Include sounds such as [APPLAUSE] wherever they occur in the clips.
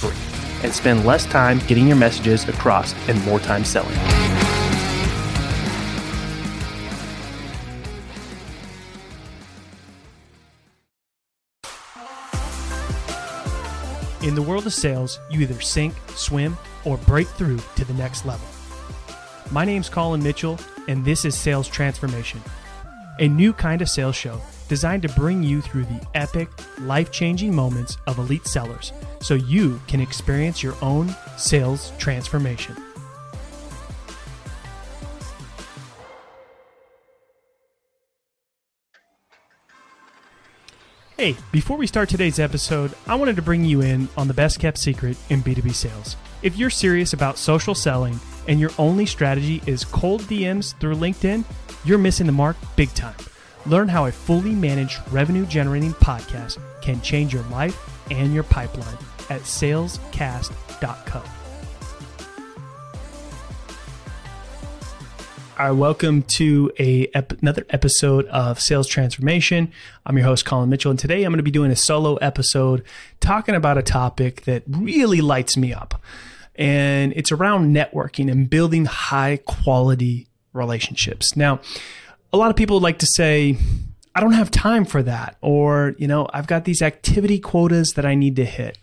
free and spend less time getting your messages across and more time selling. In the world of sales, you either sink, swim, or break through to the next level. My name's Colin Mitchell, and this is Sales Transformation, a new kind of sales show designed to bring you through the epic, life changing moments of elite sellers so you can experience your own sales transformation. Hey, before we start today's episode, I wanted to bring you in on the best kept secret in B2B sales. If you're serious about social selling and your only strategy is cold DMs through LinkedIn, you're missing the mark big time. Learn how a fully managed revenue generating podcast can change your life and your pipeline at salescast.co. All right, welcome to a ep- another episode of Sales Transformation. I'm your host Colin Mitchell, and today I'm going to be doing a solo episode talking about a topic that really lights me up, and it's around networking and building high quality relationships. Now, a lot of people like to say, I don't have time for that. Or, you know, I've got these activity quotas that I need to hit.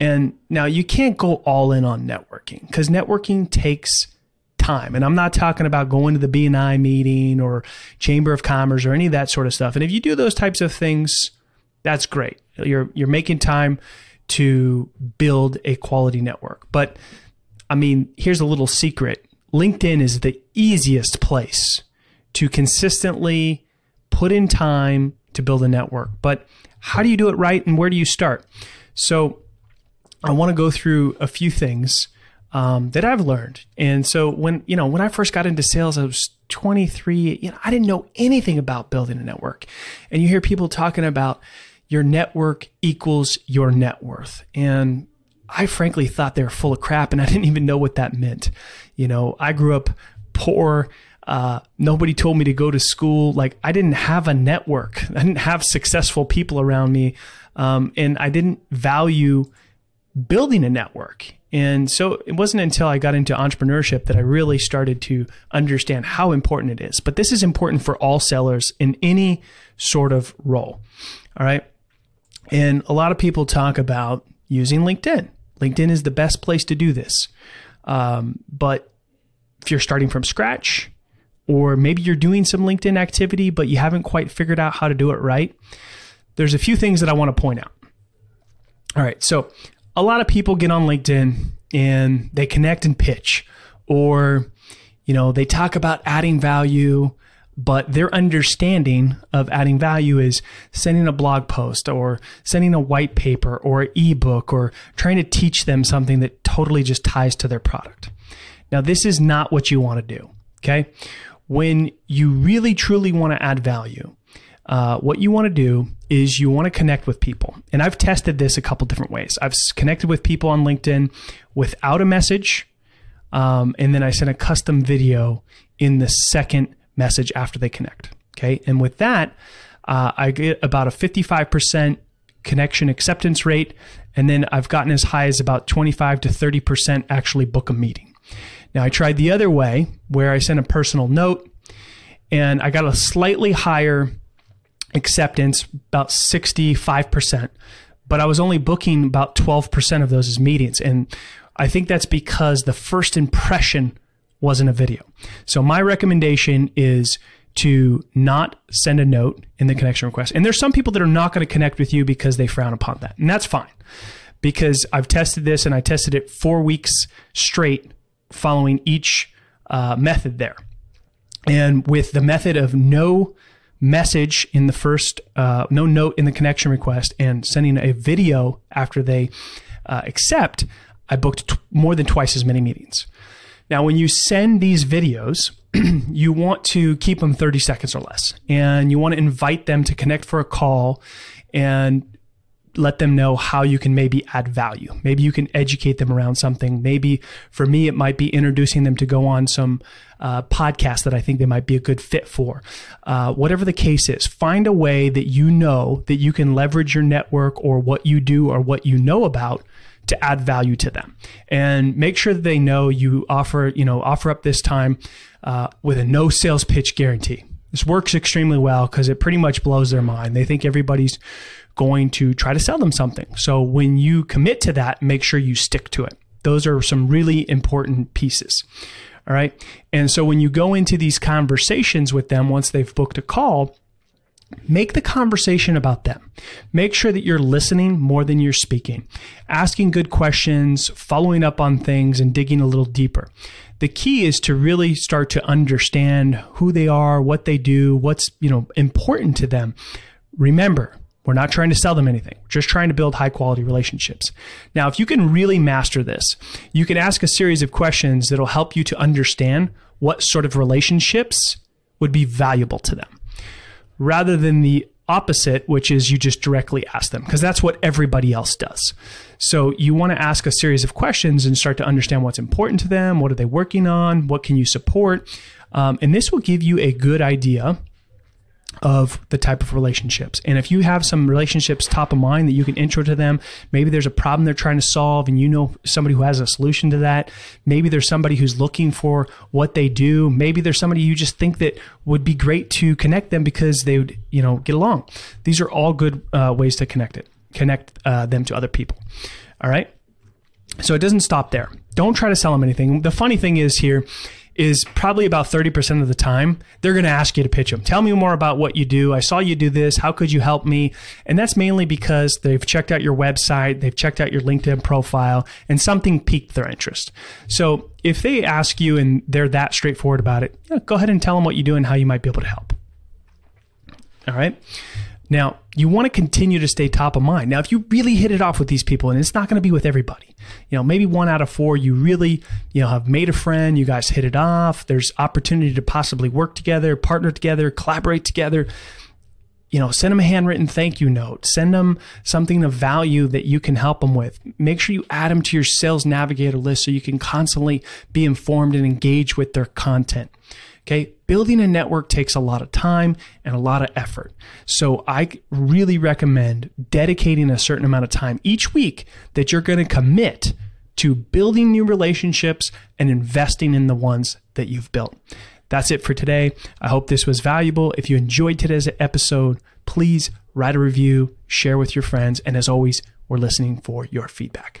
And now you can't go all in on networking because networking takes time. And I'm not talking about going to the BNI meeting or Chamber of Commerce or any of that sort of stuff. And if you do those types of things, that's great. You're you're making time to build a quality network. But I mean, here's a little secret. LinkedIn is the easiest place to consistently put in time to build a network. But how do you do it right and where do you start? So I want to go through a few things um, that I've learned. And so when, you know, when I first got into sales, I was 23, you know, I didn't know anything about building a network. And you hear people talking about your network equals your net worth. And I frankly thought they were full of crap and I didn't even know what that meant. You know, I grew up poor. Uh, nobody told me to go to school. Like I didn't have a network. I didn't have successful people around me. Um, and I didn't value building a network. And so it wasn't until I got into entrepreneurship that I really started to understand how important it is. But this is important for all sellers in any sort of role. All right. And a lot of people talk about using LinkedIn. LinkedIn is the best place to do this. Um, but if you're starting from scratch, or maybe you're doing some LinkedIn activity, but you haven't quite figured out how to do it right, there's a few things that I want to point out. All right. So a lot of people get on LinkedIn and they connect and pitch, or, you know, they talk about adding value, but their understanding of adding value is sending a blog post or sending a white paper or an ebook or trying to teach them something that totally just ties to their product. Now, this is not what you want to do. Okay. When you really truly want to add value, uh, what you want to do is you want to connect with people. And I've tested this a couple different ways. I've connected with people on LinkedIn without a message, um, and then I send a custom video in the second message after they connect. Okay. And with that, uh, I get about a 55% connection acceptance rate. And then I've gotten as high as about 25 to 30% actually book a meeting. Now, I tried the other way where I sent a personal note and I got a slightly higher acceptance, about 65%, but I was only booking about 12% of those as meetings. And I think that's because the first impression wasn't a video. So my recommendation is to not send a note in the connection request. And there's some people that are not going to connect with you because they frown upon that. And that's fine because I've tested this and I tested it four weeks straight following each uh, method there. And with the method of no message in the first, uh, no note in the connection request, and sending a video after they uh, except I booked t- more than twice as many meetings. Now, when you send these videos, [CLEARS THROAT] you want to keep them 30 seconds or less, and you want to invite them to connect for a call and let them know how you can maybe add value. Maybe you can educate them around something. Maybe for me, it might be introducing them to go on some uh, podcast that I think they might be a good fit for. Uh, whatever the case is, find a way that you know that you can leverage your network or what you do or what you know about to add value to them and make sure that they know you offer you know offer up this time uh, with a no sales pitch guarantee this works extremely well because it pretty much blows their mind they think everybody's going to try to sell them something so when you commit to that make sure you stick to it those are some really important pieces all right and so when you go into these conversations with them once they've booked a call Make the conversation about them. Make sure that you're listening more than you're speaking, asking good questions, following up on things, and digging a little deeper. The key is to really start to understand who they are, what they do, what's, you know, important to them. Remember, we're not trying to sell them anything. We're just trying to build high quality relationships. Now, if you can really master this, you can ask a series of questions that'll help you to understand what sort of relationships would be valuable to them rather than the opposite, which is you just directly ask them, because that's what everybody else does. So you want to ask a series of questions and start to understand what's important to them, what are they working on, what can you support, um, and this will give you a good idea of the type of relationships. And if you have some relationships top of mind that you can intro to them, maybe there's a problem they're trying to solve and you know somebody who has a solution to that. Maybe there's somebody who's looking for what they do. Maybe there's somebody you just think that would be great to connect them because they would, you know, get along. These are all good uh, ways to connect it, connect uh, them to other people. All right. So it doesn't stop there. Don't try to sell them anything. The funny thing is here is probably about 30% of the time, they're going to ask you to pitch them. Tell me more about what you do. I saw you do this. How could you help me? And that's mainly because they've checked out your website, they've checked out your LinkedIn profile, and something piqued their interest. So if they ask you and they're that straightforward about it, go ahead and tell them what you do and how you might be able to help. All right. Now, you want to continue to stay top of mind. Now, if you really hit it off with these people, and it's not going to be with everybody, you know, maybe one out of four, you really, you know, have made a friend, you guys hit it off, there's opportunity to possibly work together, partner together, collaborate together. You know, send them a handwritten thank you note. Send them something of value that you can help them with. Make sure you add them to your sales navigator list so you can constantly be informed and engage with their content. Okay. Building a network takes a lot of time and a lot of effort. So I really recommend dedicating a certain amount of time each week that you're going to commit to building new relationships and investing in the ones that you've built. That's it for today. I hope this was valuable. If you enjoyed today's episode, please write a review, share with your friends, and as always, we're listening for your feedback.